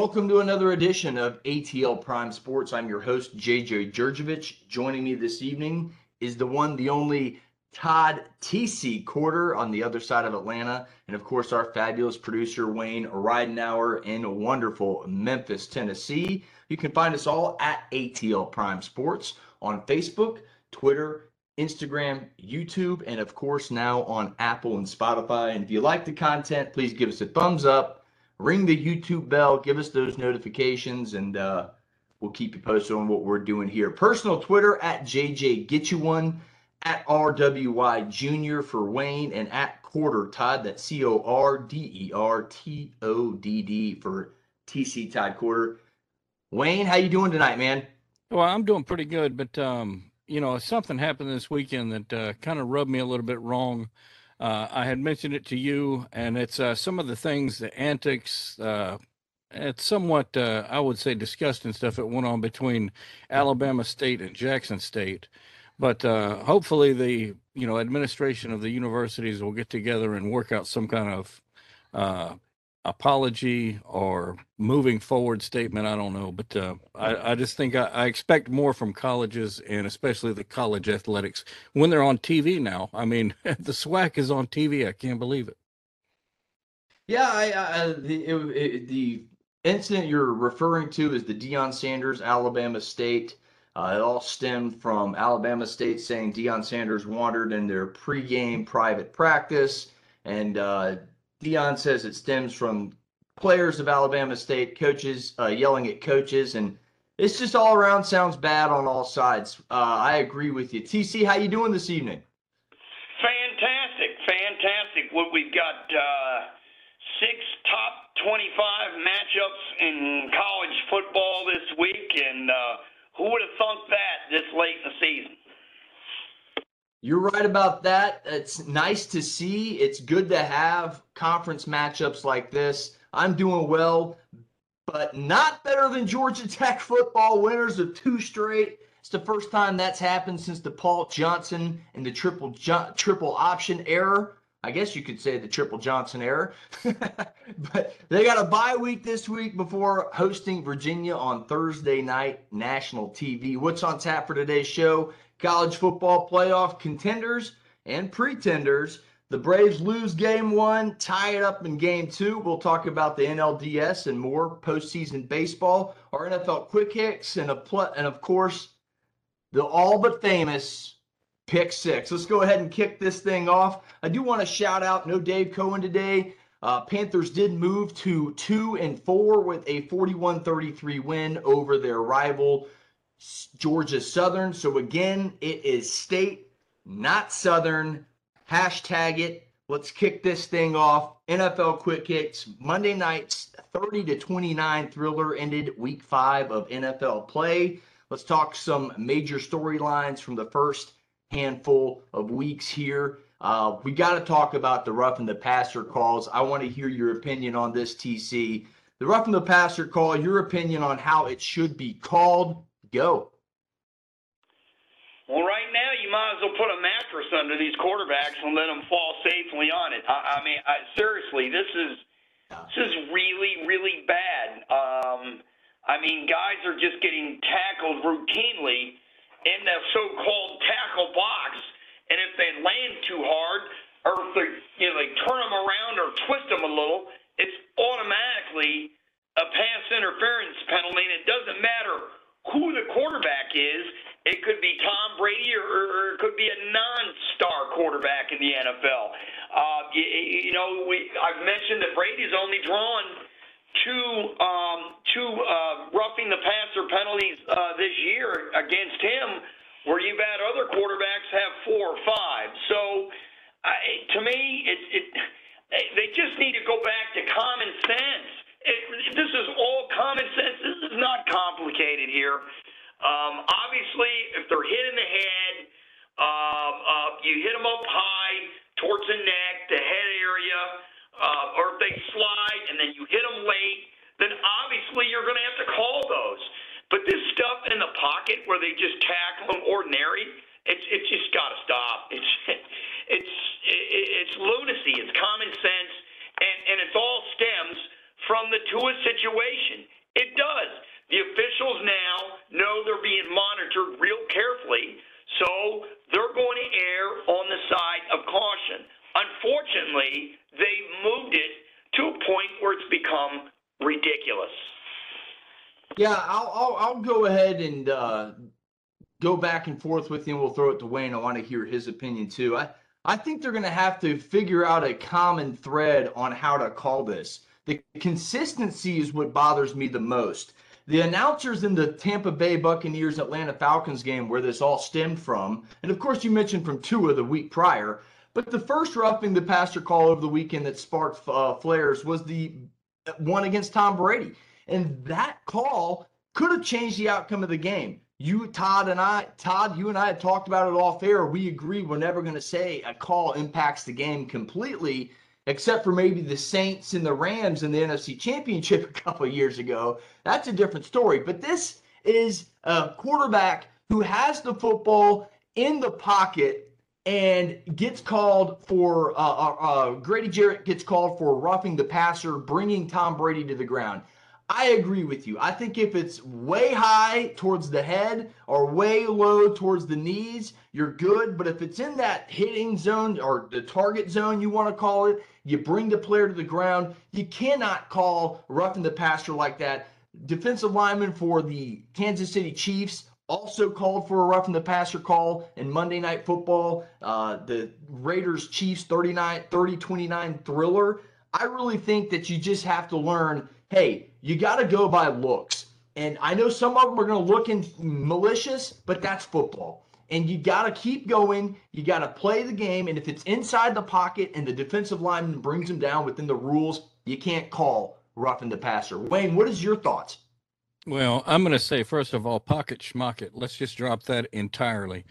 Welcome to another edition of ATL Prime Sports. I'm your host, JJ Jurjevich. Joining me this evening is the one, the only Todd TC Corder on the other side of Atlanta. And of course, our fabulous producer, Wayne Ridenauer in wonderful Memphis, Tennessee. You can find us all at ATL Prime Sports on Facebook, Twitter, Instagram, YouTube, and of course now on Apple and Spotify. And if you like the content, please give us a thumbs up ring the YouTube bell, give us those notifications, and uh, we'll keep you posted on what we're doing here. Personal Twitter at JJ Get You One, at RWY Junior for Wayne, and at Corder Todd. That's C O R D E R T O D D for TC Todd Corder. Wayne, how you doing tonight, man? Well, I'm doing pretty good, but um, you know, something happened this weekend that uh, kind of rubbed me a little bit wrong. Uh, I had mentioned it to you, and it's uh, some of the things, the antics. Uh, it's somewhat, uh, I would say, disgusting stuff that went on between Alabama State and Jackson State. But uh, hopefully, the you know administration of the universities will get together and work out some kind of uh, apology or moving forward statement. I don't know, but uh, I, I, just think I, I, expect more from colleges and especially the college athletics when they're on TV now. I mean, the SWAC is on TV. I can't believe it. Yeah, I, I the it, it, the incident you're referring to is the Deion Sanders Alabama State. Uh, it all stemmed from Alabama State saying Deion Sanders wandered in their pregame private practice and uh, Deion says it stems from players of Alabama State, coaches uh, yelling at coaches, and it's just all around sounds bad on all sides. Uh, I agree with you. TC, how you doing this evening? Fantastic, fantastic. What we've got uh, six top 25 matchups in college football this week, and uh, who would have thunk that this late in the season? You're right about that. It's nice to see. It's good to have conference matchups like this. I'm doing well, but not better than Georgia Tech football winners of two straight. It's the first time that's happened since the Paul Johnson and the triple triple option error. I guess you could say the triple Johnson error. but they got a bye week this week before hosting Virginia on Thursday night national TV. What's on tap for today's show? college football playoff contenders and pretenders. The Braves lose game one, tie it up in game two. We'll talk about the NLDS and more postseason baseball, our NFL quick hits, and, a pl- and of course, the all but famous pick six. Let's go ahead and kick this thing off. I do want to shout out no Dave Cohen today. Uh, Panthers did move to two and four with a 41 33 win over their rival Georgia Southern. So again, it is state, not Southern. Hashtag it. Let's kick this thing off. NFL quick hits. Monday night's 30 to 29 thriller ended week five of NFL play. Let's talk some major storylines from the first handful of weeks here. Uh, we got to talk about the roughing the passer calls. I want to hear your opinion on this, TC. The roughing the passer call, your opinion on how it should be called Go. Well, right now you might as well put a mattress under these quarterbacks and let them fall safely on it. I, I mean, I, seriously, this is this is really really bad. Um, I mean, guys are just getting tackled routinely in the so-called tackle box, and if they land too hard or if they you know they turn them around or twist them a little, it's automatically a pass interference penalty, and it doesn't matter who the quarterback is. It could be Tom Brady or, or it could be a non-star quarterback in the NFL. Uh, you, you know, we, I've mentioned that Brady's only drawn two um, two uh, roughing the passer penalties uh, this year against him, where you've had other quarterbacks have four or five. So, uh, to me, it, it they just need to go back to common sense it, this is all common sense. This is not complicated here. Um, obviously, if they're hit in the head, um, uh, you hit them up high towards the neck, the head area, uh, or if they slide and then you hit them late, then obviously you're going to have to call those. But this stuff in the pocket where they just tackle them ordinary, it's it's just got to stop. It's it's it's lunacy. It's common sense, and and it's all stems from the Tua situation. It does. The officials now know they're being monitored real carefully, so they're going to err on the side of caution. Unfortunately, they've moved it to a point where it's become ridiculous. Yeah, I'll I'll, I'll go ahead and uh, go back and forth with you, and we'll throw it to Wayne. I want to hear his opinion too. I I think they're going to have to figure out a common thread on how to call this. The consistency is what bothers me the most. The announcers in the Tampa Bay Buccaneers Atlanta Falcons game, where this all stemmed from, and of course you mentioned from Tua the week prior, but the first roughing the passer call over the weekend that sparked uh, flares was the one against Tom Brady. And that call could have changed the outcome of the game. You, Todd, and I, Todd, you and I had talked about it off air. We agree we're never going to say a call impacts the game completely, except for maybe the Saints and the Rams in the NFC Championship a couple years ago. That's a different story. But this is a quarterback who has the football in the pocket and gets called for uh, uh, uh, Grady Jarrett gets called for roughing the passer, bringing Tom Brady to the ground. I agree with you. I think if it's way high towards the head or way low towards the knees, you're good. But if it's in that hitting zone or the target zone, you want to call it, you bring the player to the ground. You cannot call roughing the passer like that. Defensive lineman for the Kansas City Chiefs also called for a roughing the passer call in Monday Night Football. Uh, the Raiders Chiefs 39 30 29 thriller. I really think that you just have to learn hey, you got to go by looks. And I know some of them are going to look in malicious, but that's football. And you got to keep going. You got to play the game. And if it's inside the pocket and the defensive lineman brings him down within the rules, you can't call roughing the passer. Wayne, what is your thoughts? Well, I'm going to say, first of all, pocket schmocket. Let's just drop that entirely.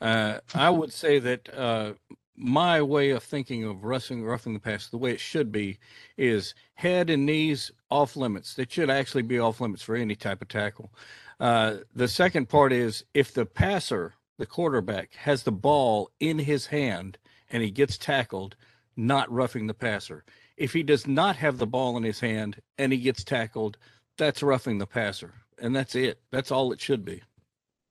Uh, I would say that uh, my way of thinking of roughing, roughing the pass, the way it should be, is head and knees off limits. It should actually be off limits for any type of tackle. Uh, the second part is if the passer, the quarterback, has the ball in his hand and he gets tackled, not roughing the passer. If he does not have the ball in his hand and he gets tackled, that's roughing the passer, and that's it. That's all it should be.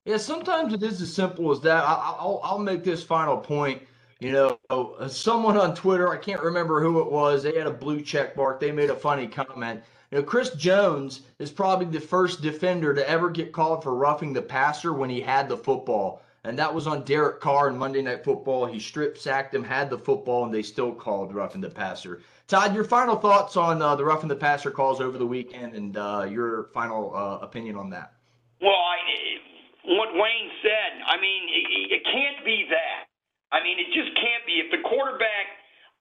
Yeah, sometimes it is as simple as that. I, will I'll make this final point. You know, someone on Twitter, I can't remember who it was, they had a blue check mark. They made a funny comment. You know, Chris Jones is probably the first defender to ever get called for roughing the passer when he had the football. And that was on Derek Carr in Monday Night Football. He strip sacked him, had the football, and they still called roughing the passer. Todd, your final thoughts on uh, the roughing the passer calls over the weekend, and uh, your final uh, opinion on that. Well, I, what Wayne said, I mean, it, it can't be. I mean, it just can't be. If the quarterback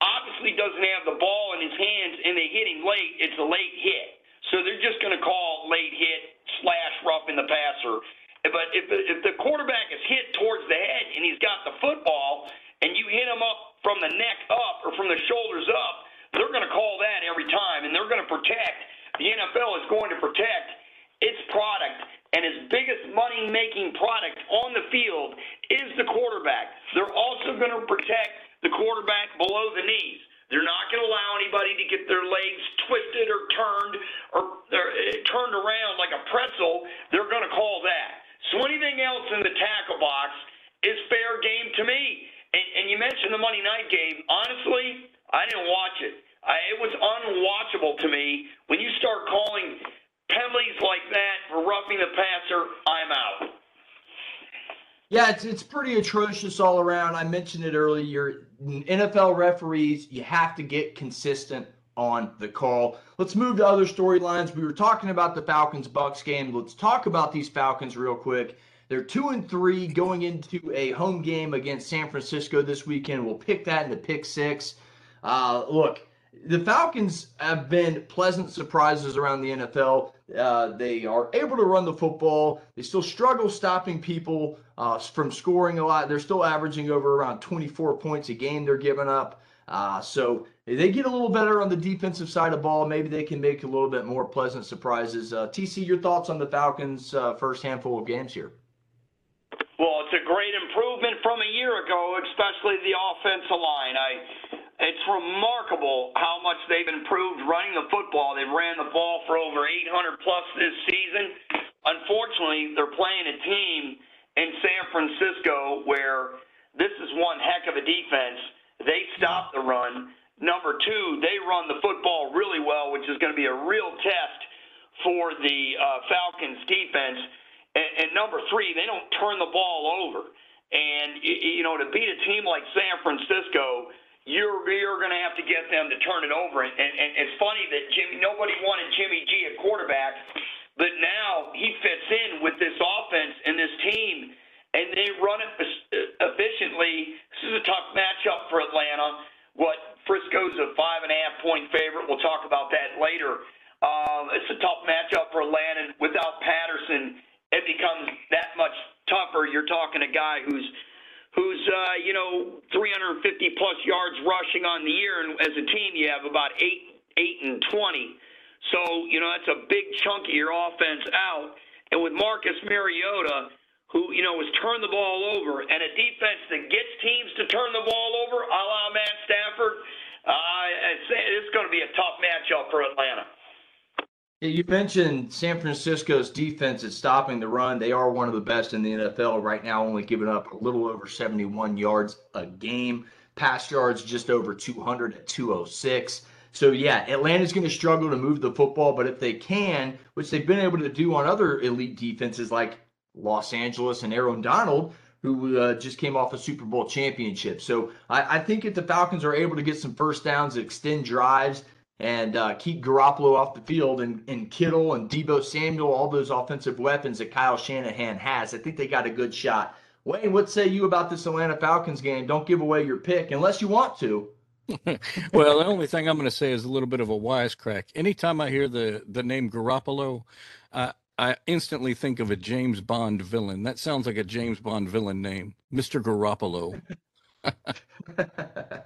obviously doesn't have the ball in his hands and they hit him late, it's a late hit. So they're just going to call late hit slash roughing the passer. But if the, if the quarterback is hit towards the head and he's got the football and you hit him up from the neck up or from the shoulders atrocious all around. I mentioned it earlier. NFL referees, you have to get consistent on the call. Let's move to other storylines. We were talking about the Falcons Bucks game. Let's talk about these Falcons real quick. They're two and three going into a home game against San Francisco this weekend. We'll pick that in the pick six. Uh, look, the Falcons have been pleasant surprises around the NFL. Uh, they are able to run the football. They still struggle stopping people uh, from scoring a lot. They're still averaging over around 24 points a game they're giving up. Uh, so they get a little better on the defensive side of ball. Maybe they can make a little bit more pleasant surprises. Uh, TC, your thoughts on the Falcons' uh, first handful of games here? Well, it's a great improvement from a year ago, especially the offensive line. I it's remarkable how much they've improved running the football. They've ran the ball for over 800 plus this season. Unfortunately, they're playing a team in San Francisco where this is one heck of a defense. They stop the run. Number two, they run the football really well, which is going to be a real test for the uh, Falcons defense. And, and number three, they don't turn the ball over. And you know, to beat a team like San Francisco, you're you're going to have to get them to turn it over. And, and, and it's funny that Jimmy, nobody wanted Jimmy G at quarterback, but now he fits in with this offense and this team, and they run it efficiently. This is a tough matchup for Atlanta. What Frisco's a five and a half point favorite. We'll talk about that later. Um, it's a tough matchup for Atlanta. Without Patterson, it becomes that much tougher. You're talking a guy who's who's uh, you know 350 plus yards rushing on the year, and as a team, you have about eight eight and 20. So you know that's a big chunk of your offense out. And with Marcus Mariota, who you know has turned the ball over, and a defense that gets teams to turn the ball over, a la Matt Stafford, uh, it's, it's going to be a tough matchup for Atlanta. You mentioned San Francisco's defense is stopping the run. They are one of the best in the NFL right now, only giving up a little over 71 yards a game. Pass yards just over 200 at 206. So yeah, Atlanta's going to struggle to move the football, but if they can, which they've been able to do on other elite defenses like Los Angeles and Aaron Donald, who uh, just came off a Super Bowl championship. So I, I, think if the Falcons are able to get some first downs, extend drives, and uh, keep Garoppolo off the field and, and Kittle and Deebo Samuel, all those offensive weapons that Kyle Shanahan has. I think they got a good shot. Wayne, what say you about this Atlanta Falcons game? Don't give away your pick unless you want to. well, the only thing I'm going to say is a little bit of a wisecrack. Anytime I hear the the name Garoppolo, uh, I instantly think of a James Bond villain. That sounds like a James Bond villain name, Mr. Garoppolo.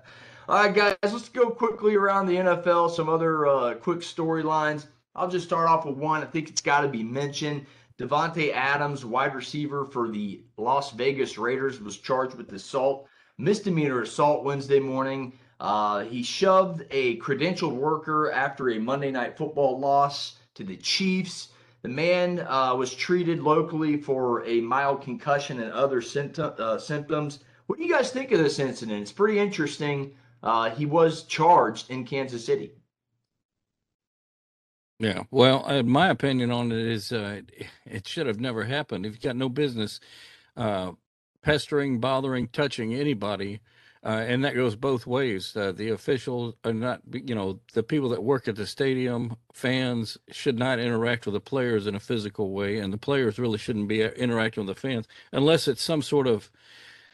All right, guys, let's go quickly around the NFL. Some other uh, quick storylines. I'll just start off with one. I think it's got to be mentioned. Davante Adams, wide receiver for the Las Vegas Raiders, was charged with assault, misdemeanor assault Wednesday morning. Uh, he shoved a credentialed worker after a Monday Night Football loss to the Chiefs. The man uh, was treated locally for a mild concussion and other symptom, uh, symptoms. What do you guys think of this incident? It's pretty interesting uh, he was charged in Kansas City. Yeah, well, uh, my opinion on it is uh, it should have never happened. If you got no business uh, pestering, bothering, touching anybody, uh, and that goes both ways. Uh, the officials are not, you know, the people that work at the stadium, fans should not interact with the players in a physical way, and the players really shouldn't be interacting with the fans unless it's some sort of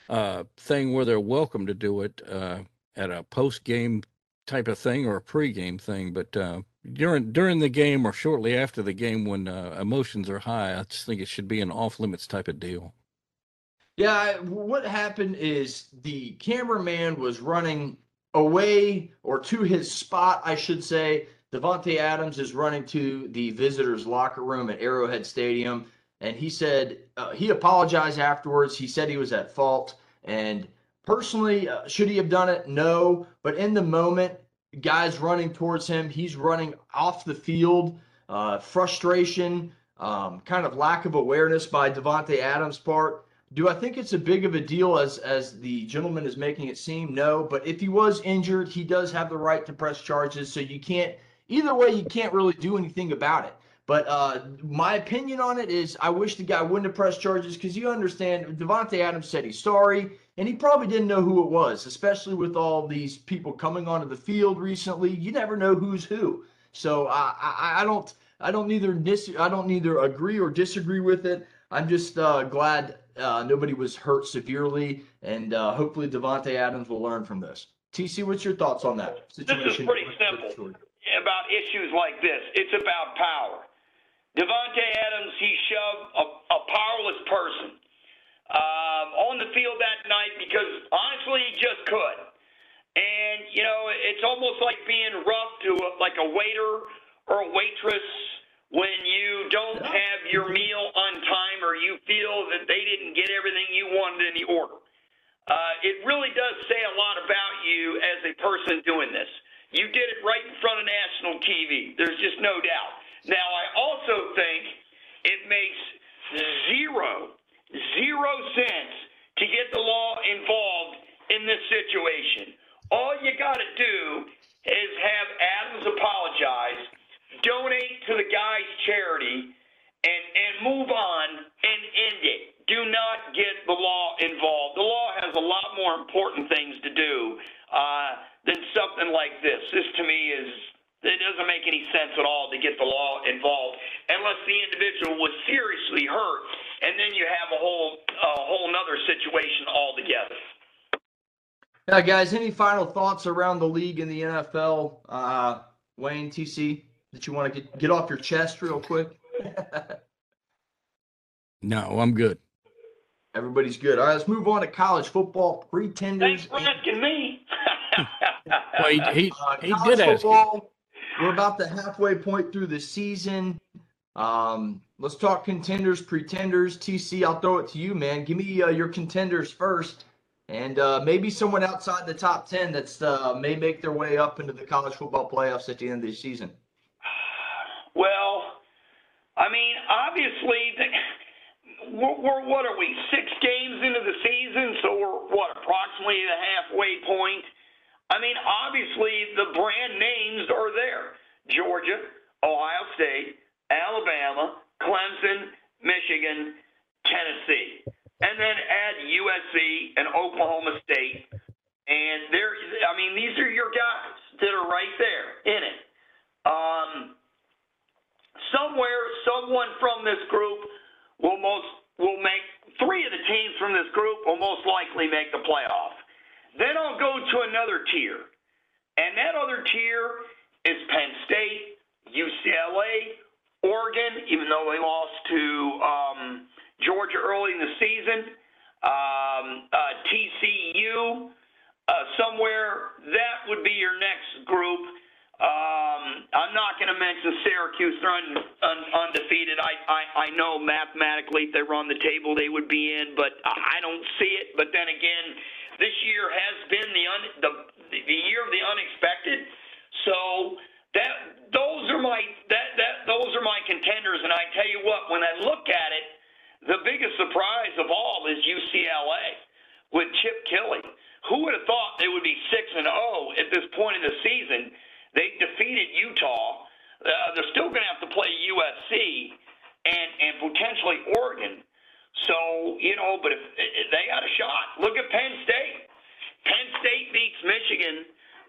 uh, thing where they're welcome to do it at a post game type of thing or a pre-game thing, but uh, during during the game or shortly after the game when uh, emotions are high, I just think it should be an off limits type of deal. Yeah, what happened is the cameraman was running away or to his spot, I should say. Davante Adams is running to the visitors' locker room at Arrowhead Stadium, and he said uh, he apologized afterwards. He said he was at fault, and Personally, uh, should he have done it? No. But in the moment, guys running towards him, he's running off the field. Uh, frustration, um, kind of lack of awareness by Davante Adams' part. Do I think it's a big of a deal as as the gentleman is making it seem? No, but if he was injured, he does have the right to press charges. So you can't either way. You can't really do anything about it. But uh, my opinion on it is, I wish the guy wouldn't have pressed charges because you understand. Davante Adams said he's sorry, and he probably didn't know who it was, especially with all these people coming onto the field recently. You never know who's who. So I, I, I don't, I don't neither dis, I don't neither agree or disagree with it. I'm just uh, glad uh, nobody was hurt severely, and uh, hopefully Davante Adams will learn from this. TC, what's your thoughts on that situation? This is pretty simple about issues like this. It's about power. Davante Adams, he shoved a, a powerless person um, on the field that night because honestly, he just could. And you know, it's almost like being rough to a, like a waiter or a waitress when you don't have your meal on time or you feel that they didn't get everything you wanted in the order. uh, it really does say a lot about you as a person doing this. You did it right in front of national TV. There's just no doubt. Now, I also think it makes zero, zero sense to get the law involved in this situation. All you got to do is have Adams apologize, donate to the guy's charity, and, and move on and end it. Do not get the law involved. The law has a lot more important things to do uh, than something like this. This to me is it doesn't make any sense at all to get the law involved unless the individual was seriously hurt, and then you have a whole a whole nother situation altogether. Yeah, guys. Any final thoughts around the league and the NFL? Uh, Wayne, TC, that you want to get get off your chest real quick? no, I'm good. Everybody's good. All right, let's move on to college football pretenders. Thanks for asking me. well, he he, uh, he did ask football, We're about the halfway point through the season. Um, let's talk contenders, pretenders. TC, I'll throw it to you, man. Give me uh, your contenders first, and uh, maybe someone outside the top ten that's uh, may make their way up into the college football playoffs at the end of the season. Well, I mean, obviously, the, we're, we're what are we? Six games into the season, so we're what approximately the halfway point. I mean, obviously, the brand names are there: Georgia, Ohio State, Alabama, Clemson, Michigan, Tennessee, and then add USC and Oklahoma State. And there, I mean, these are your guys that are right there in it. Um, somewhere, someone from this group will most will make three of the teams from this group will most likely make the playoff. Then I'll go to another tier, and that other tier is Penn State, UCLA, Oregon, even though they lost to um, Georgia early in the season, um, uh, TCU, uh, somewhere that would be your next group. Um, I'm not going to mention Syracuse. They're un, un, undefeated. I, I, I know mathematically if they were on the table they would be in, but I don't see it. But then again, this year has been the un, the the year of the unexpected. So that those are my that that those are my contenders. And I tell you what, when I look at it, the biggest surprise of all is UCLA with Chip Kelly. Who would have thought they would be six and zero oh at this point in the season? They defeated Utah. Uh, they're still going to have to play USC and and potentially Oregon. So you know, but if, if they got a shot, look at Penn State. Penn State beats Michigan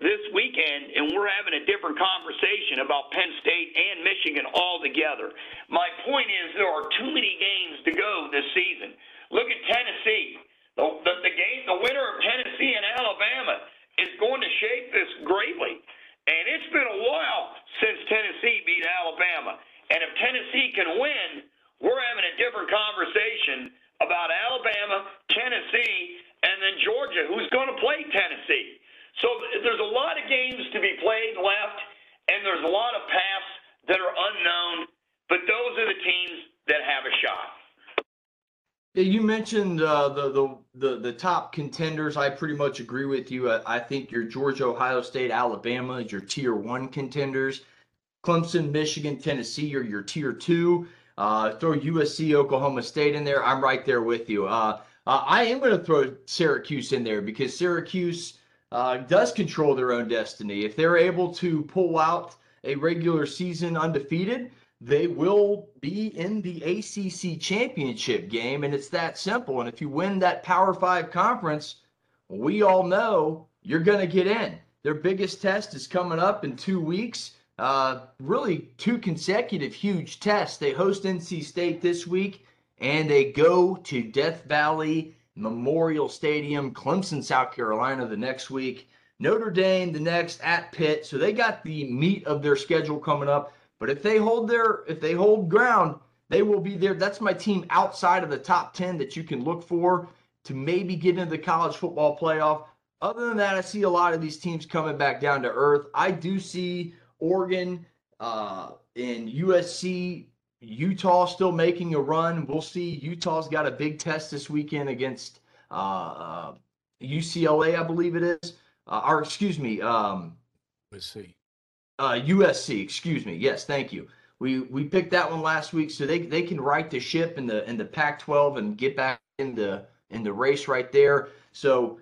this weekend, and we're having a different conversation about Penn State and Michigan all together. My point is, there are too many games to go this season. Look at Tennessee. The, the, the game, the winner of Tennessee and Alabama is going to shape this greatly. And it's been a while since Tennessee beat Alabama. And if Tennessee can win, we're having a different conversation about Alabama, Tennessee, and then Georgia, who's going to play Tennessee. So there's a lot of games to be played left, and there's a lot of paths that are unknown, but those are the teams that have a shot. Yeah, You mentioned uh, the, the the the top contenders. I pretty much agree with you. I, I think your Georgia, Ohio State, Alabama is your tier one contenders. Clemson, Michigan, Tennessee are your tier two. Uh, throw USC, Oklahoma State in there. I'm right there with you. Uh, uh I am going to throw Syracuse in there because Syracuse uh, does control their own destiny. If they're able to pull out a regular season undefeated, they will be in the ACC championship game, and it's that simple. And if you win that Power Five conference, we all know you're going to get in. Their biggest test is coming up in two weeks. Uh, really, two consecutive huge tests. They host NC State this week, and they go to Death Valley Memorial Stadium, Clemson, South Carolina, the next week. Notre Dame the next at Pitt. So they got the meat of their schedule coming up. But if they hold their if they hold ground, they will be there. That's my team outside of the top 10 that you can look for to maybe get into the college football playoff. Other than that, I see a lot of these teams coming back down to earth. I do see Oregon uh, and USC, Utah still making a run. We'll see. Utah's got a big test this weekend against uh, uh, UCLA, I believe it is, uh, or excuse me, um, Let's see. uh, USC. Excuse me. Yes, thank you. We we picked that one last week, so they they can right the ship in the in the Pac-12 and get back in the in the race right there. So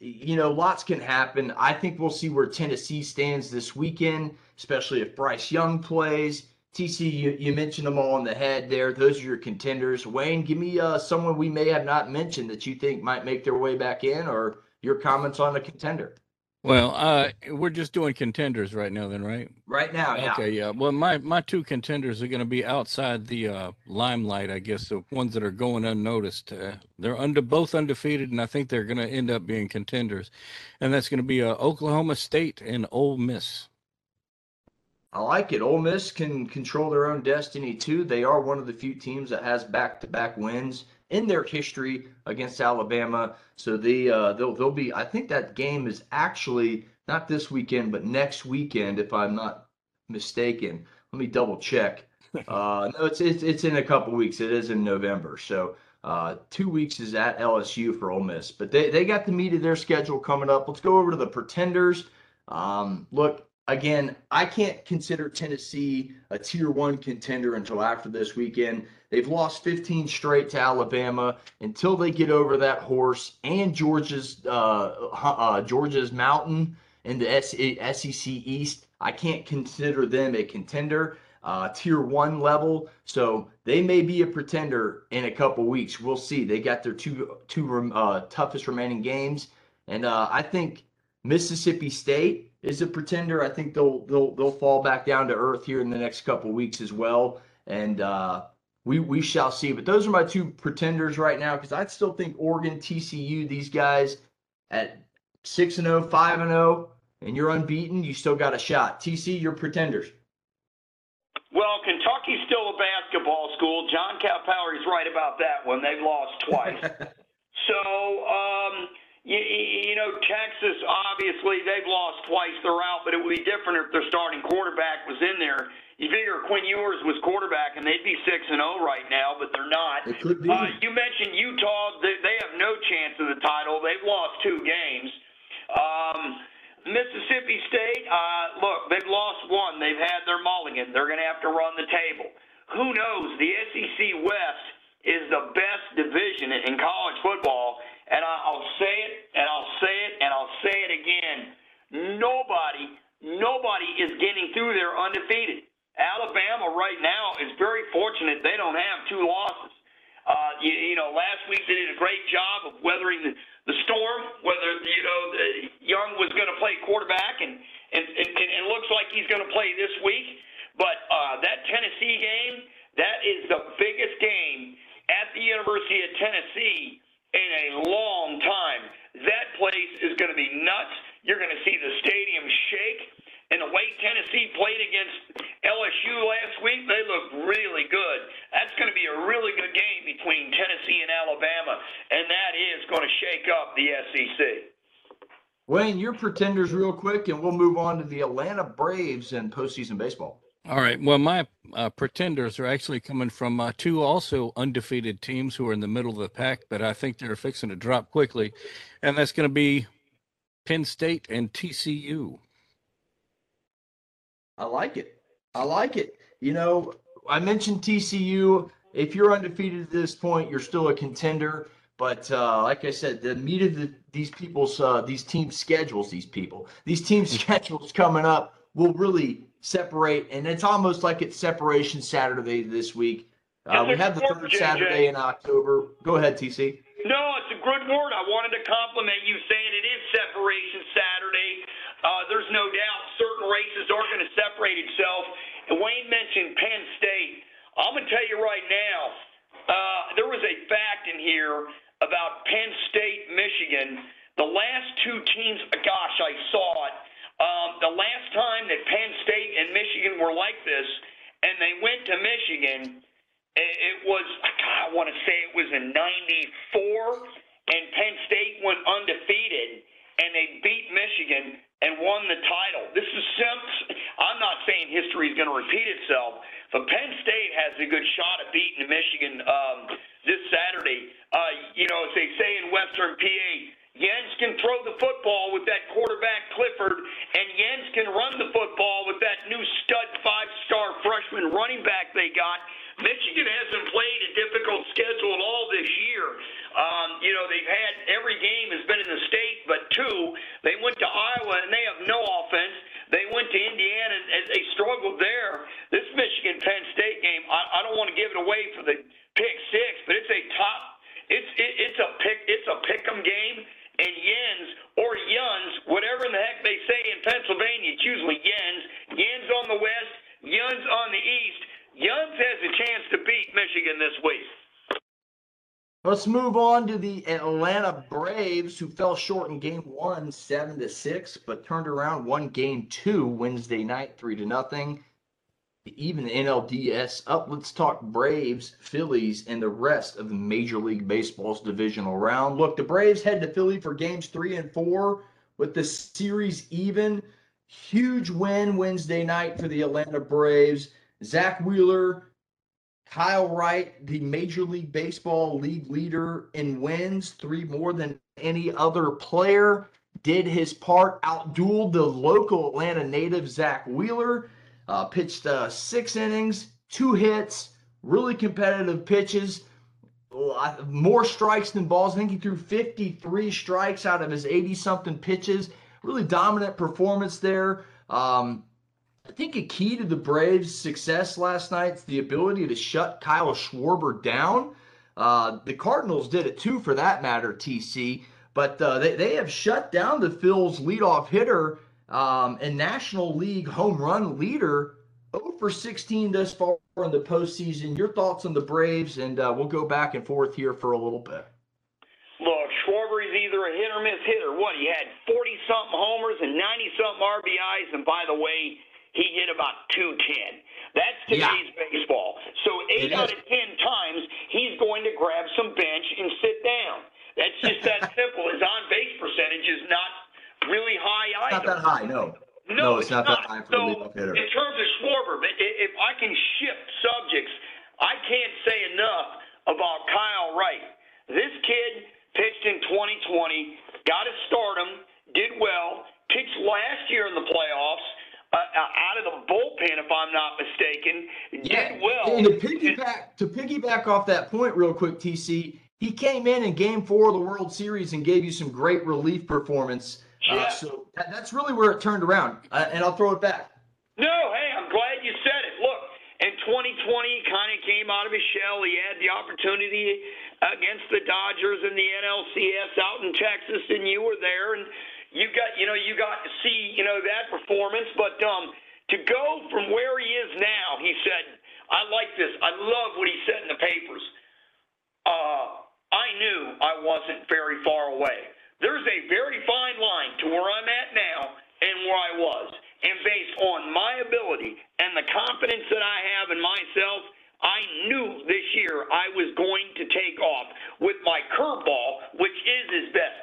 you know, lots can happen. I think we'll see where Tennessee stands this weekend, especially if Bryce Young plays. TC, you, you mentioned them all in the head there. Those are your contenders. Wayne, give me uh, someone we may have not mentioned that you think might make their way back in, or your comments on a contender. Well, uh, we're just doing contenders right now, then, right? Right now, yeah. Okay, yeah. Well, my my two contenders are going to be outside the uh, limelight, I guess, the ones that are going unnoticed. Uh, they're under both undefeated, and I think they're going to end up being contenders, and that's going to be uh, Oklahoma State and Ole Miss. I like it. Ole Miss can control their own destiny too. They are one of the few teams that has back-to-back wins in their history against Alabama. So they uh, they'll they'll be. I think that game is actually not this weekend, but next weekend, if I'm not mistaken. Let me double check. Uh, no, it's, it's it's in a couple weeks. It is in November. So uh, two weeks is at LSU for Ole Miss, but they they got the meat of their schedule coming up. Let's go over to the pretenders. Um, look, again, I can't consider Tennessee a tier one contender until after this weekend. They've lost 15 straight to Alabama. Until they get over that horse and Georgia's uh, uh, Georgia's mountain in the SEC East, I can't consider them a contender. Uh, tier one level, so they may be a pretender in a couple weeks. We'll see. They got their two two uh, toughest remaining games, and uh, I think Mississippi State is a pretender. I think they'll they'll they'll fall back down to earth here in the next couple weeks as well, and uh, we we shall see. But those are my two pretenders right now because I still think Oregon, TCU, these guys at six and 0, 5 and 0, and you're unbeaten, you still got a shot. TC, you're pretenders. Well, Kentucky's still a basketball school. John Calipari's right about that one. They've lost twice. so, um, you, you know, Texas, obviously, they've lost twice. They're out, but it would be different if their starting quarterback was in there. You figure Quinn Ewers was quarterback, and they'd be six and zero right now, but they're not. It could be. Uh, you mentioned Utah; they, they have no chance of the title. They've lost two games. Um, Mississippi State, uh, look, they've lost one. They've had their mulligan. They're going to have to run the table. Who knows? The SEC West is the best division in college football, and I'll say it, and I'll say it, and I'll say it again. Nobody, nobody is getting through there undefeated. Alabama right now is very fortunate they don't have two losses. Uh, you, you know, last week they did a great job of weathering the, the storm. Whether you know Young was going to play quarterback, and and, and and it looks like he's going to play this week. But uh, that Tennessee game, that is the biggest game at the University of Tennessee in a long time. That place is going to be nuts. You're going to see the stadium shake. And the way Tennessee played against LSU last week, they look really good. That's going to be a really good game between Tennessee and Alabama, and that is going to shake up the SEC. Wayne, your pretenders real quick, and we'll move on to the Atlanta Braves and postseason baseball. All right. Well, my uh, pretenders are actually coming from uh, two also undefeated teams who are in the middle of the pack, but I think they're fixing to drop quickly, and that's going to be Penn State and TCU. I like it. I like it. You know, I mentioned TCU. If you're undefeated at this point, you're still a contender. But uh, like I said, the meat of the, these people's, uh, these team schedules, these people, these team schedules coming up will really separate. And it's almost like it's separation Saturday this week. Uh, we have the third Saturday in October. Go ahead, TC. No, it's a good word. I wanted to compliment you saying it is separation Saturday. Uh, there's no doubt certain races are going to separate itself. And Wayne mentioned Penn State. I'm going to tell you right now, uh, there was a fact in here about Penn State, Michigan. The last two teams, gosh, I saw it. Um, the last time that Penn State and Michigan were like this, and they went to Michigan, it was, God, I want to say it was in 94, and Penn State went undefeated, and they beat Michigan and won the title. This is I'm not saying history is going to repeat itself, but Penn State has a good shot at beating Michigan um, this Saturday. Uh, you know, as they say in Western PA, Jens can throw the football with that quarterback Clifford, and Jens can run the football with that new stud five-star freshman running back they got. Michigan hasn't played a difficult schedule at all this year. Um, you know, they've had every game has been in the state, but two. They went to Iowa and they have no offense. They went to Indiana and they struggled there. This Michigan Penn State game, I, I don't want to give it away for the pick six, but it's a top. It's it, it's a pick it's a pick'em game and Jens or Yuns, whatever in the heck they say in Pennsylvania, it's usually Jens. Jens on the west, Yuns on the east. Yuns has a chance to beat Michigan this week. Let's move on to the Atlanta Braves, who fell short in game one, seven to six, but turned around one game two Wednesday night, three to nothing. Even the NLDS up. Let's talk Braves, Phillies, and the rest of the Major League Baseball's divisional round. Look, the Braves head to Philly for games three and four with the series even. Huge win Wednesday night for the Atlanta Braves. Zack Wheeler Kyle Wright, the Major League Baseball league leader in wins, three more than any other player, did his part, outdueled the local Atlanta native Zack Wheeler, uh, pitched uh, six innings, two hits, really competitive pitches, more strikes than balls. I think he threw 53 strikes out of his 80 something pitches. Really dominant performance there. Um, I think a key to the Braves' success last night is the ability to shut Kyle Schwarber down. Uh, the Cardinals did it too, for that matter, TC. But uh, they, they have shut down the Phil's leadoff hitter um, and National League home run leader 0 for 16 thus far in the postseason. Your thoughts on the Braves, and uh, we'll go back and forth here for a little bit. Look, Schwarber is either a hit or miss hitter. What? He had 40 something homers and 90 something RBIs, and by the way, he hit about 210. That's today's yeah. baseball. So eight out of ten times he's going to grab some bench and sit down. That's just that simple. His on base percentage is not really high either. Not that high, no. No, no it's, it's not, not, that high for so, a hitter. In terms of Schwarber, if I can shift subjects, I can't say enough about Kyle Wright. This kid pitched in 2020, got a stardom, did well, pitched last year in the playoffs uh, uh, out of the bullpen, if I'm not mistaken. Yeah. Did well. And to piggyback to piggyback off that point, real quick, TC, he came in in Game Four of the World Series and gave you some great relief performance. Uh, yeah. Uh, so that, that's really where it turned around. Uh, and I'll throw it back. No, hey, I'm glad you said it. Look, in 2020, kind of came out of his shell. He had the opportunity against the Dodgers in the NLCS out in Texas, and you were there. And you got you know you got to see you know that performance, but um, to go from where he is now, he said, I like this. I love what he said in the papers. Uh, I knew I wasn't very far away. There's a very fine line to where I'm at now and where I was. And based on my ability and the confidence that I have in myself, I knew this year I was going to take off with my curveball, which is his best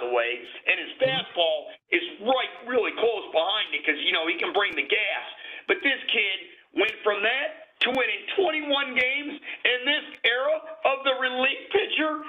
the way, and his fastball is right really close behind it because, you know, he can bring the gas. But this kid went from that to winning 21 games in this era of the relief pitcher?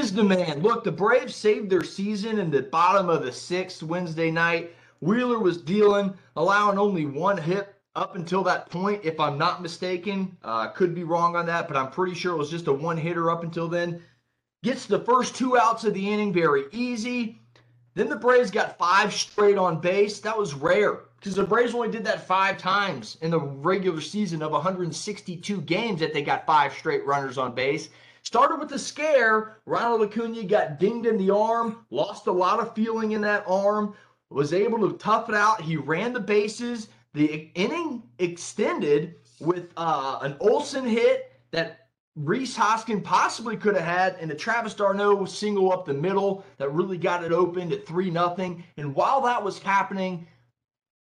Is the man. Look, the Braves saved their season in the bottom of the sixth Wednesday night. Wheeler was dealing, allowing only one hit up until that point, if I'm not mistaken. Uh, could be wrong on that, but I'm pretty sure it was just a one hitter up until then. Gets the first two outs of the inning very easy. Then the Braves got five straight on base. That was rare because the Braves only did that five times in the regular season of 162 games that they got five straight runners on base. Started with a scare. Ronald Acuna got dinged in the arm, lost a lot of feeling in that arm, was able to tough it out. He ran the bases, the inning extended with uh, an Olson hit that Rhys Hoskins possibly could have had, and a Travis d'Arnaud single up the middle that really got it opened at three nothing. And while that was happening,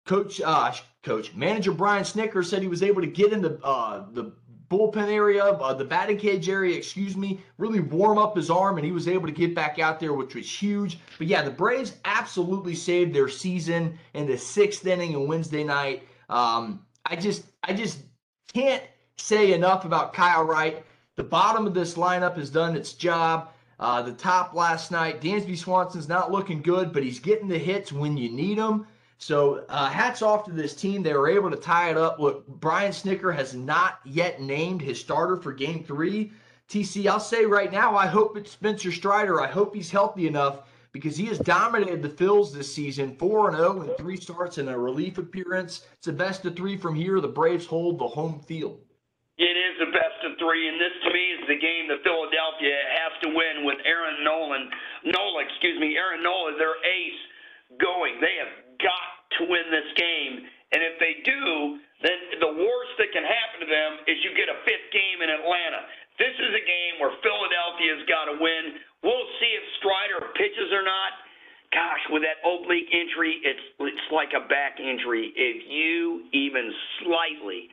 Coach, uh, Coach, manager Brian Snitker said he was able to get in the uh, the bullpen area, uh, the batting cage area, excuse me, really warm up his arm, and he was able to get back out there, which was huge. But yeah, the Braves absolutely saved their season in the sixth inning on Wednesday night. Um, I just, I just can't say enough about Kyle Wright. The bottom of this lineup has done its job. Uh, the top last night, Dansby Swanson's not looking good, but he's getting the hits when you need them. So uh, hats off to this team. They were able to tie it up. Look, Brian Snitker has not yet named his starter for game three. TC, I'll say right now, I hope it's Spencer Strider. I hope he's healthy enough because he has dominated the Phils this season 4 0 and three starts and a relief appearance. It's the best of three from here. The Braves hold the home field. It is the best of three, and this to me is the game that Philadelphia has to win with Aaron Nolan. Nola, excuse me, Aaron Nola, their ace, going. They have got to win this game. And if they do, then the worst that can happen to them is you get a fifth game in Atlanta. This is a game where Philadelphia's got to win. We'll see if Strider pitches or not. Gosh, with that oblique injury, it's it's like a back injury. If you even slightly,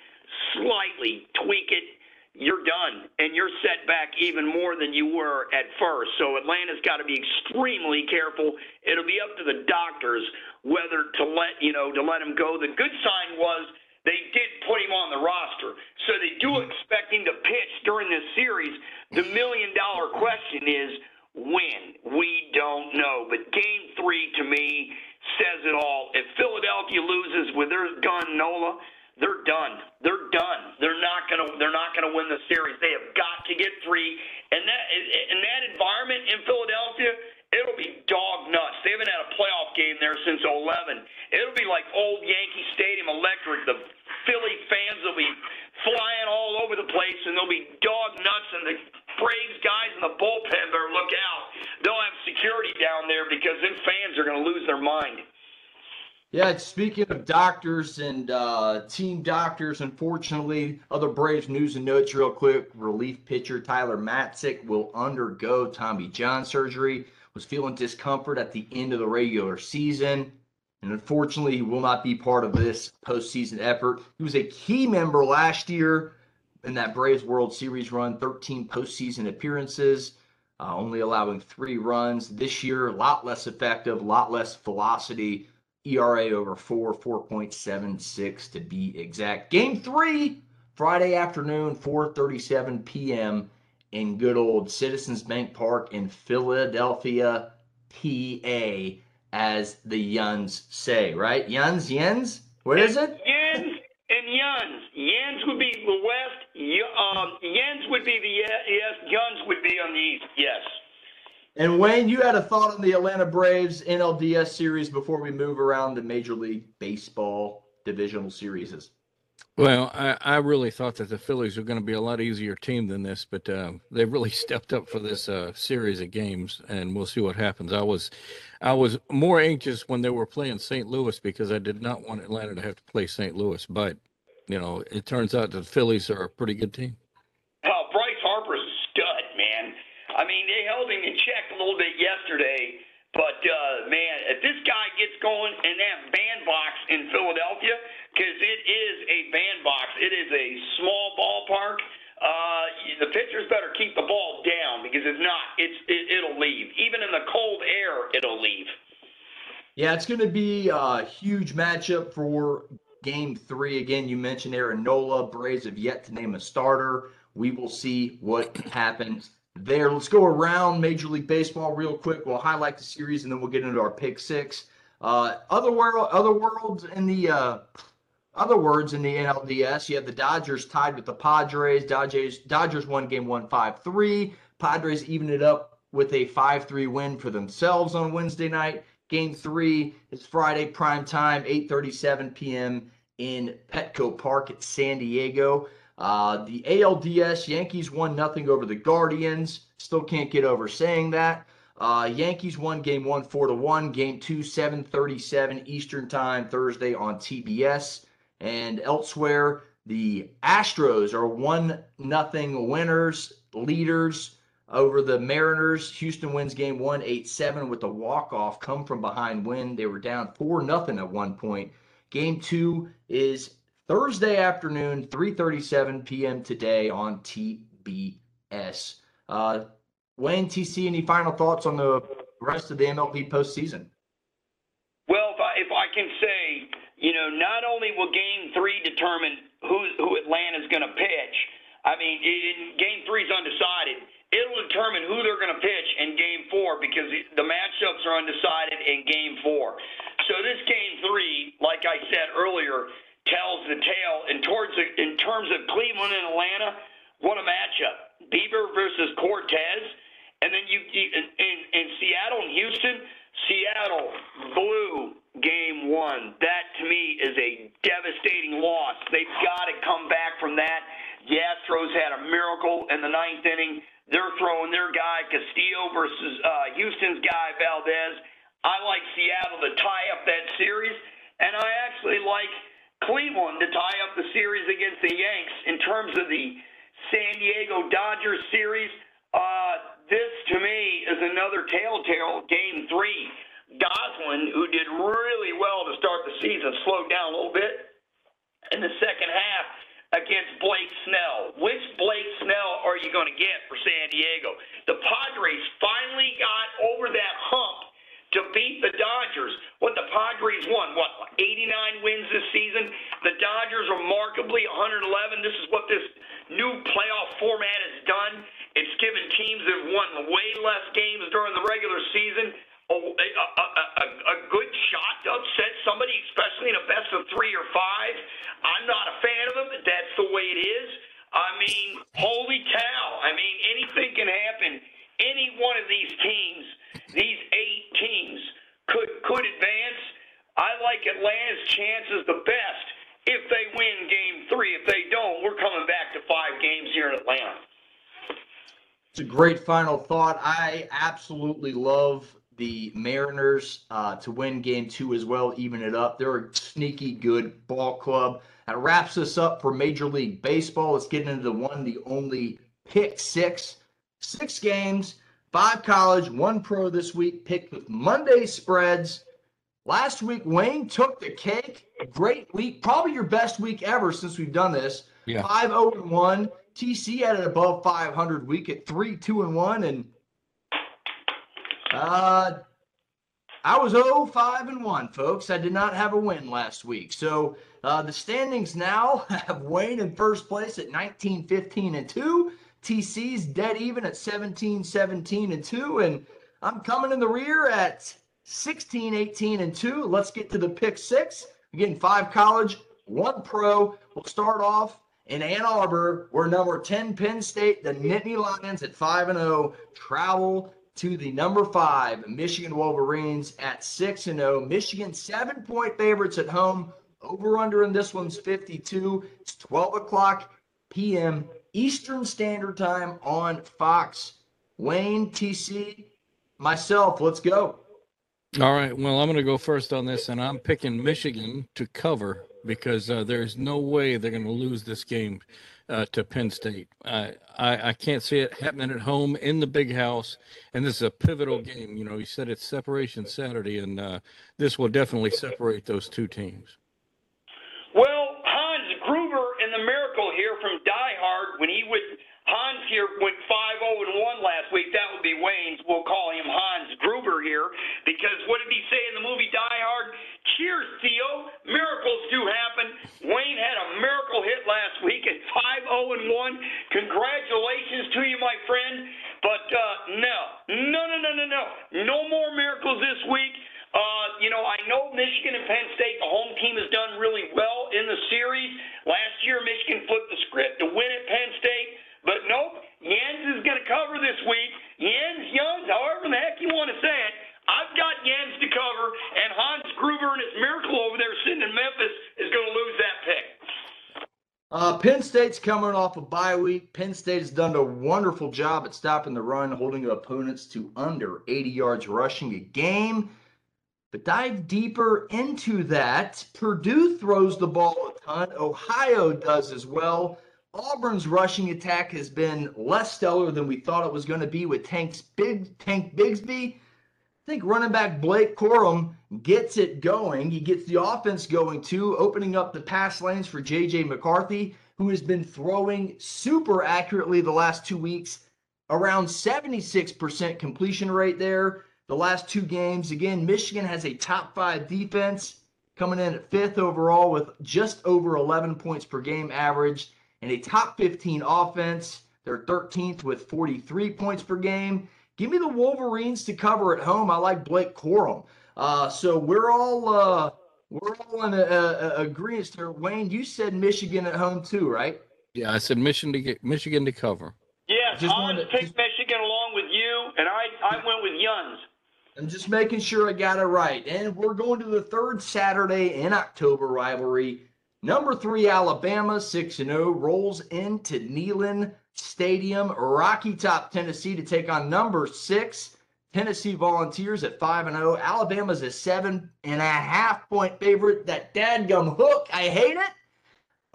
slightly tweak it, you're done, and you're set back even more than you were at first. So Atlanta's got to be extremely careful. It'll be up to the doctors whether to let you know to let him go. The good sign was they did put him on the roster, so they do mm-hmm. expect him to pitch during this series. The million dollar question is when. We don't know, but Game Three to me says it all. If Philadelphia loses with their gun Nola they're done. They're done. They're not gonna. They're not gonna win the series. They have got to get three. And that in that environment in Philadelphia, it'll be dog nuts. They haven't had a playoff game there since 11. It'll be like old Yankee Stadium electric. The Philly fans will be flying all over the place, and they'll be dog nuts. And the Braves guys in the bullpen better look out. They'll have security down there because them fans are going to lose their mind. Yeah, speaking of doctors and uh, team doctors, unfortunately, other Braves news and notes real quick. Relief pitcher Tyler Matzek will undergo Tommy John surgery. Was feeling discomfort at the end of the regular season. And unfortunately, he will not be part of this postseason effort. He was a key member last year in that Braves World Series run, 13 postseason appearances, uh, only allowing three runs. This year, a lot less effective, a lot less velocity ERA over four, 4.76 to be exact. Game three, Friday afternoon, 4:37 p.m. in good old Citizens Bank Park in Philadelphia, PA, as the Yuns say, right? Yuns, Yens? What is it? Yens and Yuns. Yens would be the west. Um, Yens would be the yes. Yuns would be on the east. Yes. And Wayne, you had a thought on the Atlanta Braves NLDS series before we move around to Major League Baseball divisional series. Well, I, I really thought that the Phillies were going to be a lot easier team than this, but uh, they've really stepped up for this uh, series of games, and we'll see what happens. I was, I was more anxious when they were playing St. Louis because I did not want Atlanta to have to play St. Louis, but you know, it turns out that the Phillies are a pretty good team. I mean, they held him in check a little bit yesterday, but uh, man, if this guy gets going in that bandbox in Philadelphia, because it is a bandbox, it is a small ballpark. Uh, the pitchers better keep the ball down because if not, it's it, it'll leave. Even in the cold air, it'll leave. Yeah, it's going to be a huge matchup for game three. Again, you mentioned Aaron Nola. Braves have yet to name a starter. We will see what happens there. Let's go around Major League Baseball real quick. We'll highlight the series and then we'll get into our pick six. Uh, other world, other worlds in the uh, other words in the NLDS. You have the Dodgers tied with the Padres. Dodgers Dodgers won game one five three. Padres even it up with a five three win for themselves on Wednesday night. Game three is Friday prime time, 8:37 p.m. in Petco Park at San Diego. Uh, the ALDS Yankees won nothing over the Guardians. Still can't get over saying that. Uh, Yankees won game one four to one. Game two seven thirty seven Eastern time Thursday on TBS. And elsewhere, the Astros are one nothing winners, leaders over the Mariners. Houston wins game one eight seven with a walk off come from behind win. They were down four nothing at one point. Game two is Thursday afternoon, 3:37 p.m. today on TBS. Uh, Wayne, TC, any final thoughts on the rest of the MLB postseason? Well, if I, if I can say, you know, not only will Game Three determine who who Atlanta's going to pitch. I mean, in Game Three's undecided. It'll determine who they're going to pitch in Game Four because the matchups are undecided in Game Four. So this Game Three, like I said earlier, tells the tale. In towards in terms of Cleveland and Atlanta, what a matchup! Bieber versus Cortes, and then you in, in, in Seattle and Houston. Seattle blew Game One. That to me is a devastating loss. They've got to come back from that. The Astros had a miracle in the ninth inning. They're throwing their guy Castillo versus uh, Houston's guy Valdez. I like Seattle to tie up that series, and I actually like Cleveland to tie up the series against the Yanks in terms of the San Diego Dodgers series. Uh, this to me is another telltale game three. Gonsolin, who did really well to start the season, slowed down a little bit in the second half against Blake Snell. Which Blake Snell are you going to get for San Diego? The Padres finally got over that hump to beat the Dodgers. What the Padres won, what, 89 wins this season? The Dodgers remarkably 111. This is what this new playoff format has done. It's given teams that have won way less games during the regular season a, a, a, a good shot to upset somebody, especially in a best of three or five. I'm not a fan of them, that's the way it is. I mean, holy cow. I mean, anything can happen. Any one of these teams, these eight teams, could could advance. I like Atlanta's chances the best if they win game three. If they don't, we're coming back to five games here in Atlanta. It's a great final thought. I absolutely love the Mariners uh, to win game two as well, even it up. They're a sneaky good ball club. That wraps us up for Major League Baseball. Let's get into the one, the only pick six. Six games, five college, one pro this week, picked with Monday spreads. Last week, Wayne took the cake. Great week, probably your best week ever since we've done this. Yeah. 5 0 1. TC had an above 500 week at 3 2 and 1. And uh, I was 0 5 and 1, folks. I did not have a win last week. So uh, the standings now have Wayne in first place at 19 15 and 2. TC's dead even at 17 17 and 2. And I'm coming in the rear at 16 18 and 2. Let's get to the pick six. Again, five college, one pro. We'll start off in Ann Arbor, where number 10 Penn State, the Nittany Lions at 5 and 0, travel to the number five Michigan Wolverines at 6 and 0. Michigan seven point favorites at home. Over under in this one's 52. It's 12 o'clock p.m. Eastern Standard Time on Fox. Wayne, TC, myself, let's go. All right. Well, I'm going to go first on this, and I'm picking Michigan to cover because uh, there's no way they're going to lose this game uh, to Penn State. I, I, I can't see it happening at home in the big house, and this is a pivotal game. You know, you said it's separation Saturday, and uh, this will definitely separate those two teams. Well, Hans Gruber in the miracle here from Die Hard when he would Here went 5 0 and 1 last week. That would be Wayne's. We'll call him Hans Gruber here because what did he say in the movie Die Hard? Cheers, Theo. Miracles do happen. Wayne had a miracle hit last week at 5 0 and 1. Congratulations to you, my friend. But uh, no, no, no, no, no, no. No more miracles this week. Uh, you know, I know Michigan and Penn State, the home team has done really well in the series. Last year, Michigan flipped the script to win at Penn State. But nope, Jens is going to cover this week. Jens, Jens, however the heck you want to say it, I've got Jens to cover, and Hans Gruber and his miracle over there sitting in Memphis is going to lose that pick. Uh, Penn State's coming off a bye week. Penn State has done a wonderful job at stopping the run, holding opponents to under 80 yards rushing a game. But dive deeper into that. Purdue throws the ball a ton. Ohio does as well. Auburn's rushing attack has been less stellar than we thought it was going to be with Tank's big Tank Bigsby. I think running back Blake Corum gets it going. He gets the offense going too, opening up the pass lanes for JJ McCarthy, who has been throwing super accurately the last two weeks, around 76% completion rate there. The last two games, again, Michigan has a top five defense coming in at fifth overall with just over 11 points per game average and a top 15 offense. They're 13th with 43 points per game. Give me the Wolverines to cover at home. I like Blake Corum. Uh, so we're all uh, we're all in a, a, a agreement here. Wayne, you said Michigan at home too, right? Yeah, I said Michigan to get Michigan to cover. Yes, just I picked just, Michigan along with you, and I I went with Yuns. I'm just making sure I got it right. And we're going to the third Saturday in October rivalry. Number three, Alabama, 6 0, rolls into Neyland Stadium, Rocky Top, Tennessee to take on number six, Tennessee Volunteers at 5 and 0. Alabama's a seven and a half point favorite. That dadgum hook, I hate it.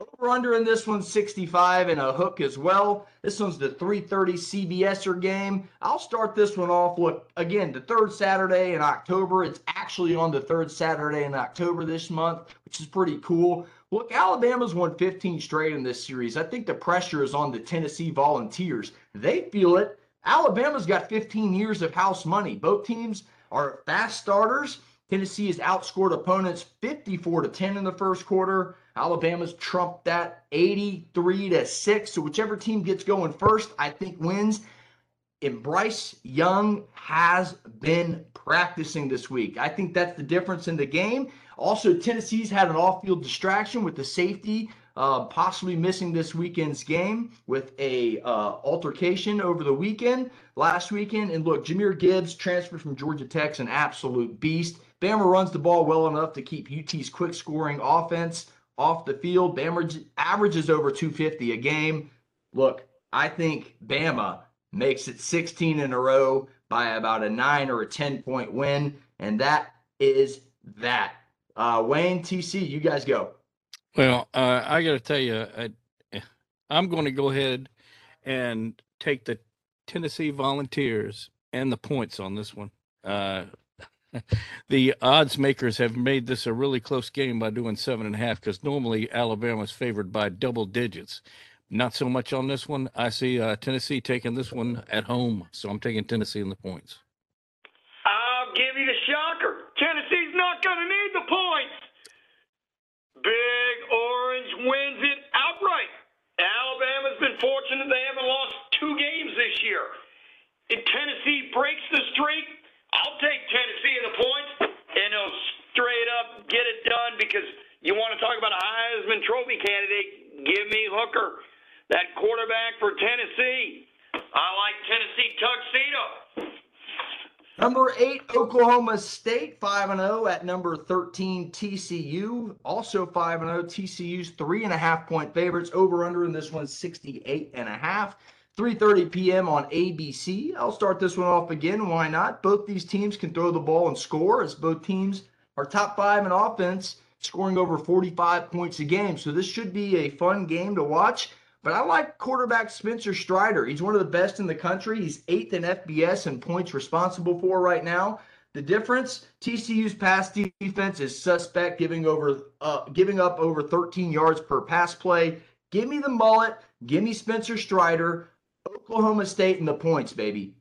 Over under in this one, 65 and a hook as well. This one's the 3:30 CBSer game. I'll start this one off. Look, again, the third Saturday in October. It's actually on the third Saturday in October this month, which is pretty cool. Look, Alabama's won 15 straight in this series. I think the pressure is on the Tennessee Volunteers. They feel it. Alabama's got 15 years of house money. Both teams are fast starters. Tennessee has outscored opponents 54 to 10 in the first quarter. Alabama's trumped that 83 to 6. So whichever team gets going first, I think wins. And Bryce Young has been practicing this week. I think that's the difference in the game. Also, Tennessee's had an off field distraction with the safety uh, possibly missing this weekend's game with a uh, altercation over the weekend, last weekend. And look, Jahmyr Gibbs transferred from Georgia Tech's an absolute beast. Bama runs the ball well enough to keep UT's quick scoring offense off the field. Bama averages over 250 a game. Look, I think Bama makes it 16 in a row by about a nine or a 10 point win. And that is that. Uh, Wayne, TC, you guys go. Well, uh, I got to tell you, I, I'm going to go ahead and take the Tennessee Volunteers and the points on this one. Uh, the odds makers have made this a really close game by doing seven and a half because normally Alabama's favored by double digits. Not so much on this one. I see uh, Tennessee taking this one at home, so I'm taking Tennessee in the points. I'll give you the shocker. Tennessee's not going to need the points. Big Orange wins it outright. Alabama's been fortunate they haven't lost two games this year. If Tennessee breaks the streak, I'll take Tennessee in the points, and they'll straight up get it done because you want to talk about a Heisman Trophy candidate. Give me Hooker, that quarterback for Tennessee. I like Tennessee tuxedo. Number eight, Oklahoma State, 5 0 at number 13, TCU. Also 5 0. TCU's three and a half point favorites. Over under in this one, 68 and a half. 3:30 p.m. on ABC. I'll start this one off again. Why not? Both these teams can throw the ball and score, as both teams are top five in offense, scoring over 45 points a game. So this should be a fun game to watch. But I like quarterback Spencer Strider. He's one of the best in the country. He's eighth in FBS and points responsible for right now. The difference: TCU's pass defense is suspect, giving over uh, giving up over 13 yards per pass play. Give me the mullet. Give me Spencer Strider. Oklahoma State and the points, baby.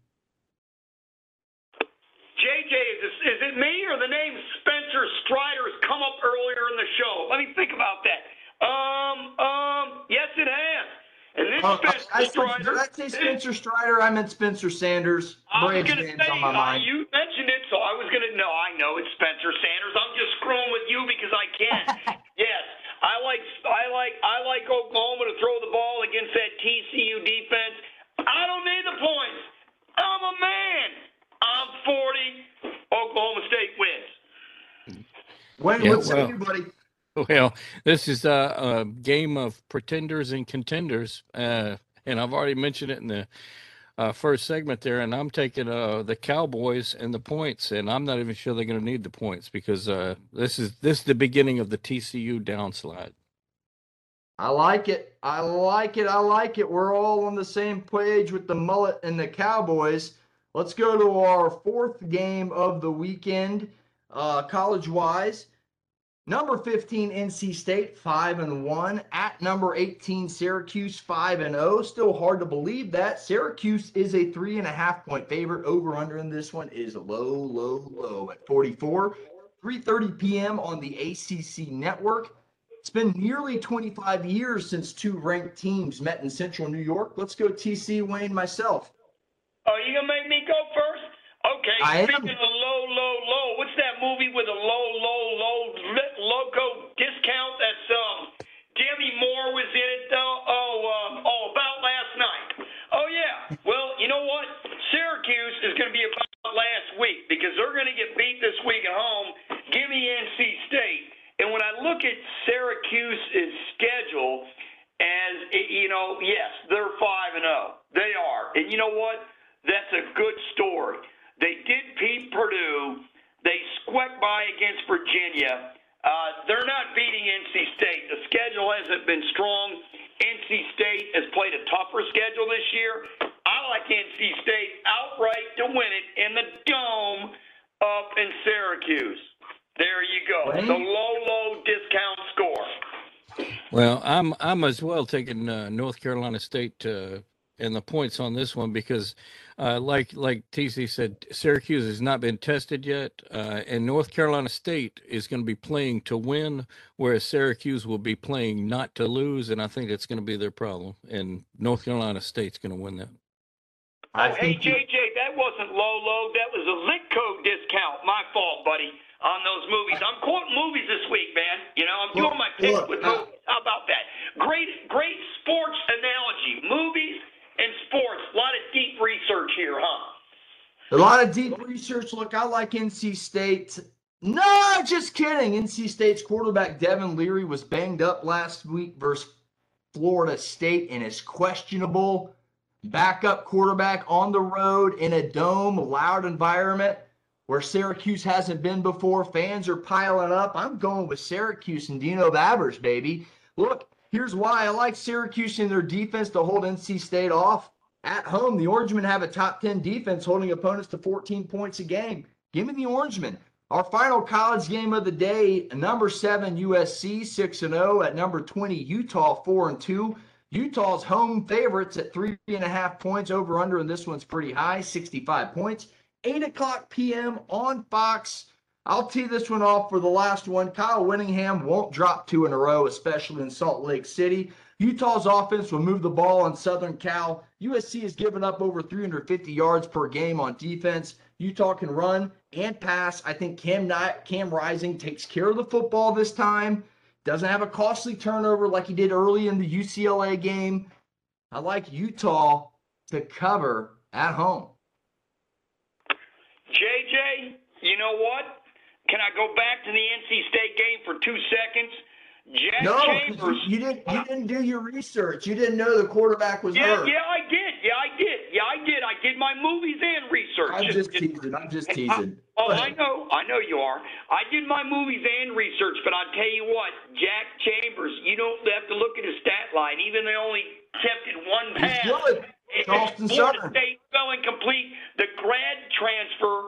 JJ, is, this, is it me or the name Spencer Strider has come up earlier in the show? Let me think about that. Um, um, yes, it has. And this uh, Spencer I, I Strider. Did I say Spencer Strider? I meant Spencer Sanders. I was going to say, on my uh, you mentioned it, so I was going to, no, I know it's Spencer Sanders. I'm just screwing with you because I can. yes. I like I like I like Oklahoma to throw the ball against that TCU defense. I don't need the points. I'm a man. I'm 40. Oklahoma State wins. Wayne, yeah, what well, say you, buddy? Well, this is a, a, game of pretenders and contenders, uh, and I've already mentioned it in the uh, first segment there. And I'm taking uh, the Cowboys and the points, and I'm not even sure they're going to need the points because uh, this is this is the beginning of the TCU downslide. I like it. I like it. I like it. We're all on the same page with the mullet and the Cowboys. Let's go to our fourth game of the weekend, uh, college wise. Number 15, NC State, 5 and 1. At number 18, Syracuse, 5 and 0. Still hard to believe that. Syracuse is a three and a half point favorite. Over under in this one is low, low, low at 44. 3:30 p.m. on the ACC network. It's been nearly 25 years since two ranked teams met in Central New York. Let's go TC Wayne myself. Oh, you gonna make me go first? Okay. I am. Speaking of low, low, low, what's that movie with a low, low, low loco discount? That's um, Demi Moore was in it though. Oh, um, oh, about last night. Oh yeah. Well, you know what? Syracuse is gonna be about last week because they're gonna get beat this week at home. Give me NC State. And when I look at Syracuse's schedule, as you know, yes, they're five and zero. They are, and you know what? That's a good story. They did beat Purdue. They squeaked by against Virginia. Uh, they're not beating NC State. The schedule hasn't been strong. NC State has played a tougher schedule this year. I like NC State outright to win it in the dome up in Syracuse. There you go. Wayne? The low, low discount score. Well, I'm I'm as well taking uh, North Carolina State uh, and the points on this one because, uh, like like TC said, Syracuse has not been tested yet, uh, and North Carolina State is going to be playing to win, whereas Syracuse will be playing not to lose, and I think that's going to be their problem. And North Carolina State's going to win that. I Oh, hey, you- JJ, that wasn't low, low. That was a Litco discount. My fault, buddy, on those movies. I'm quoting movies this week, man. You know, I'm doing my pick look, with movies. How about that? Great, great sports analogy. Movies and sports. A lot of deep research here, huh? A lot of deep research. Look, I like NC State. No, just kidding. NC State's quarterback Devin Leary was banged up last week versus Florida State and is questionable. Backup quarterback on the road in a dome, loud environment where Syracuse hasn't been before. Fans are piling up. I'm going with Syracuse and Dino Babers, baby. Look, here's why I like Syracuse in their defense to hold NC State off. At home, the Orangemen have a top 10 defense holding opponents to 14 points a game. Give me the Orangemen. Our final college game of the day, number 7 USC 6 and 0 at number 20 Utah 4 and 2. Utah's home favorites at three and a half points over under, and this one's pretty high, 65 points. 8 o'clock p.m. on Fox. I'll tee this one off for the last one. Kyle Whittingham won't drop two in a row, especially in Salt Lake City. Utah's offense will move the ball on Southern Cal. USC has given up over 350 yards per game on defense. Utah can run and pass. I think Cam Cam Rising takes care of the football this time. Doesn't have a costly turnover like he did early in the UCLA game. I like Utah to cover at home. JJ, you know what? Can I go back to the NC State game for two seconds? Jack No, Chambers. you, didn't. You didn't do your research. You didn't know the quarterback was Yeah, hurt. yeah, I did. Yeah, I did. Yeah, I did. I did my movies and research. I'm just teasing. I'm just teasing. Oh, I know. I know you are. I did my movies and research, but I'll tell you what, Jack Chambers, you don't have to look at his stat line. Even they only attempted one He's pass. good. It- Charleston Florida Southern. State fell incomplete. The grad transfer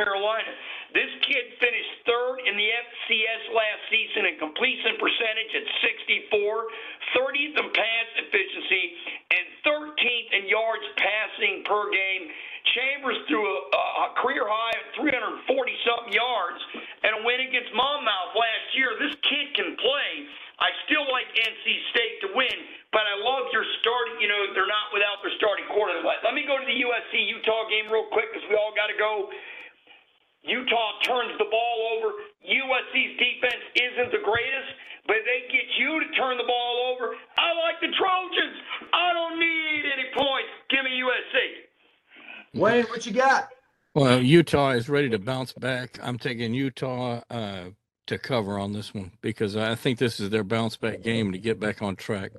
Carolina. This kid finished third in the FCS last season in completion percentage at you got? Well, Utah is ready to bounce back. I'm taking Utah uh, to cover on this one because I think this is their bounce back game to get back on track.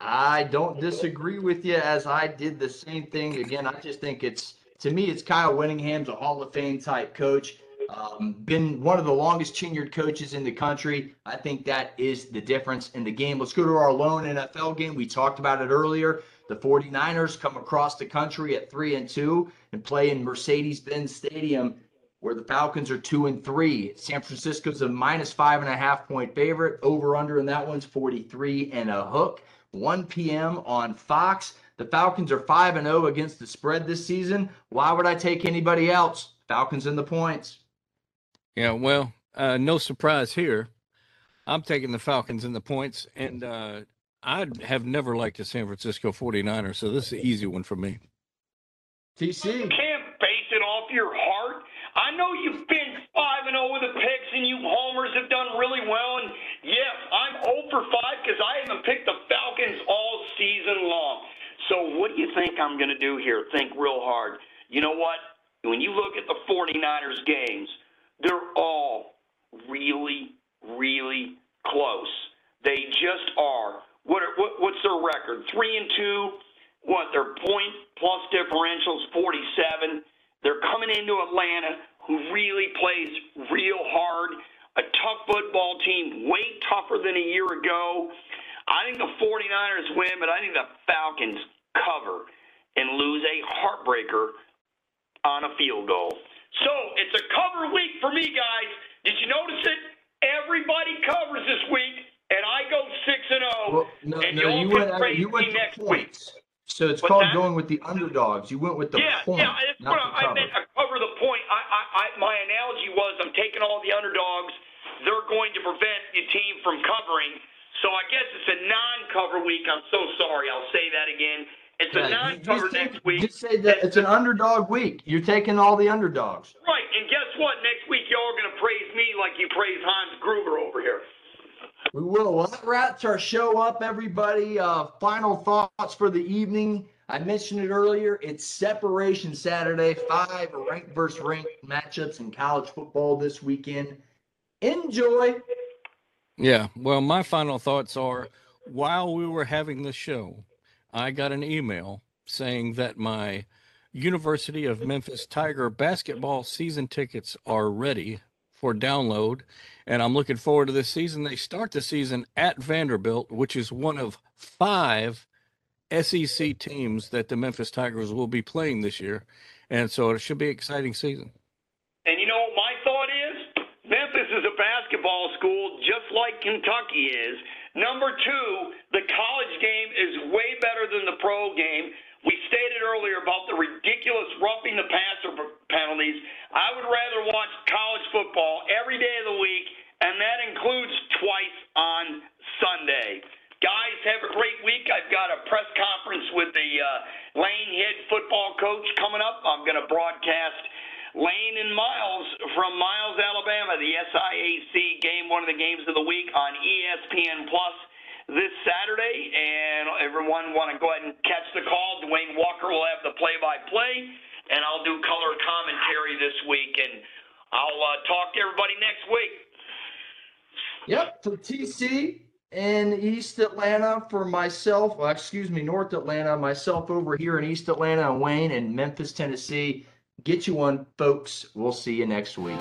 I don't disagree with you as I did the same thing. Again, I just think it's to me it's Kyle Whittingham's a Hall of Fame type coach. Um, been one of the longest tenured coaches in the country. I think that is the difference in the game. Let's go to our lone NFL game. We talked about it earlier. The 49ers come across the country at three and two and play in Mercedes-Benz Stadium, where the Falcons are two and three. San Francisco's a minus five and a half point favorite. Over under in that one's 43 and a hook. 1 p.m. on Fox. The Falcons are 5 and 0 against the spread this season. Why would I take anybody else? Falcons in the points. Yeah, well, uh, no surprise here. I'm taking the Falcons in the points, and uh, I have never liked the San Francisco 49ers, so this is an easy one for me. TC. You can't base it off your heart. I know you've been 5 and 0 with the picks, and you homers have done really well. And yes, I'm 0 for 5 because I haven't picked the Falcons all season long. So what do you think I'm going to do here? Think real hard. You know what? When you look at the 49ers games, they're all really, really close. They just are. What, are, what what's their record? Three and two. What their point plus differentials 47. They're coming into Atlanta, who really plays real hard. A tough football team, way tougher than a year ago. I think the 49ers win, but I think the Falcons cover and lose a heartbreaker on a field goal. So it's a cover week for me, guys. Did you notice it? Everybody covers this week, and I go six and zero. Well, no, and no, you went, praise you went me next week. points. So it's What's called that? going with the underdogs. You went with the yeah, point, yeah, that's not what the I, I meant. I cover the point. I, I, I, my analogy was I'm taking all the underdogs. They're going to prevent the team from covering. So I guess it's a non-cover week. I'm so sorry. I'll say that again. It's a Yeah, you non-cover next week. just say that it's an underdog week. You're taking all the underdogs. Right, and guess what? Next week y'all are going to praise me like you praise Hans Gruber over here. We will. Well, that wraps our show up, everybody. Uh, final thoughts for the evening. I mentioned it earlier. It's Separation Saturday. Five ranked versus ranked matchups in college football this weekend. Enjoy. Yeah, well, my final thoughts are while we were having the show, I got an email saying that my University of Memphis Tiger basketball season tickets are ready for download. And I'm looking forward to this season. They start the season at Vanderbilt, which is one of five SEC teams that the Memphis Tigers will be playing this year. And so it should be an exciting season. And you know what my thought is? Memphis is a basketball school just like Kentucky is. Number two, the college game is way better than the pro game. We stated earlier about the ridiculous roughing the passer penalties. I would rather watch college football every day of the week, and that includes twice on Sunday. Guys, have a great week. I've got a press conference with the uh, Lane Head football coach coming up. I'm going to broadcast Lane and Miles from Miles, Alabama, the SIAC game, one of the games of the week on ESPN Plus this Saturday. And everyone want to go ahead and catch the call. Dwayne Walker will have the play-by-play, and I'll do color commentary this week. And I'll uh, talk to everybody next week. Yep, for TC in East Atlanta for myself. Well, excuse me, North Atlanta. Myself over here in East Atlanta Wayne in Memphis, Tennessee. Get you one, folks. We'll see you next week.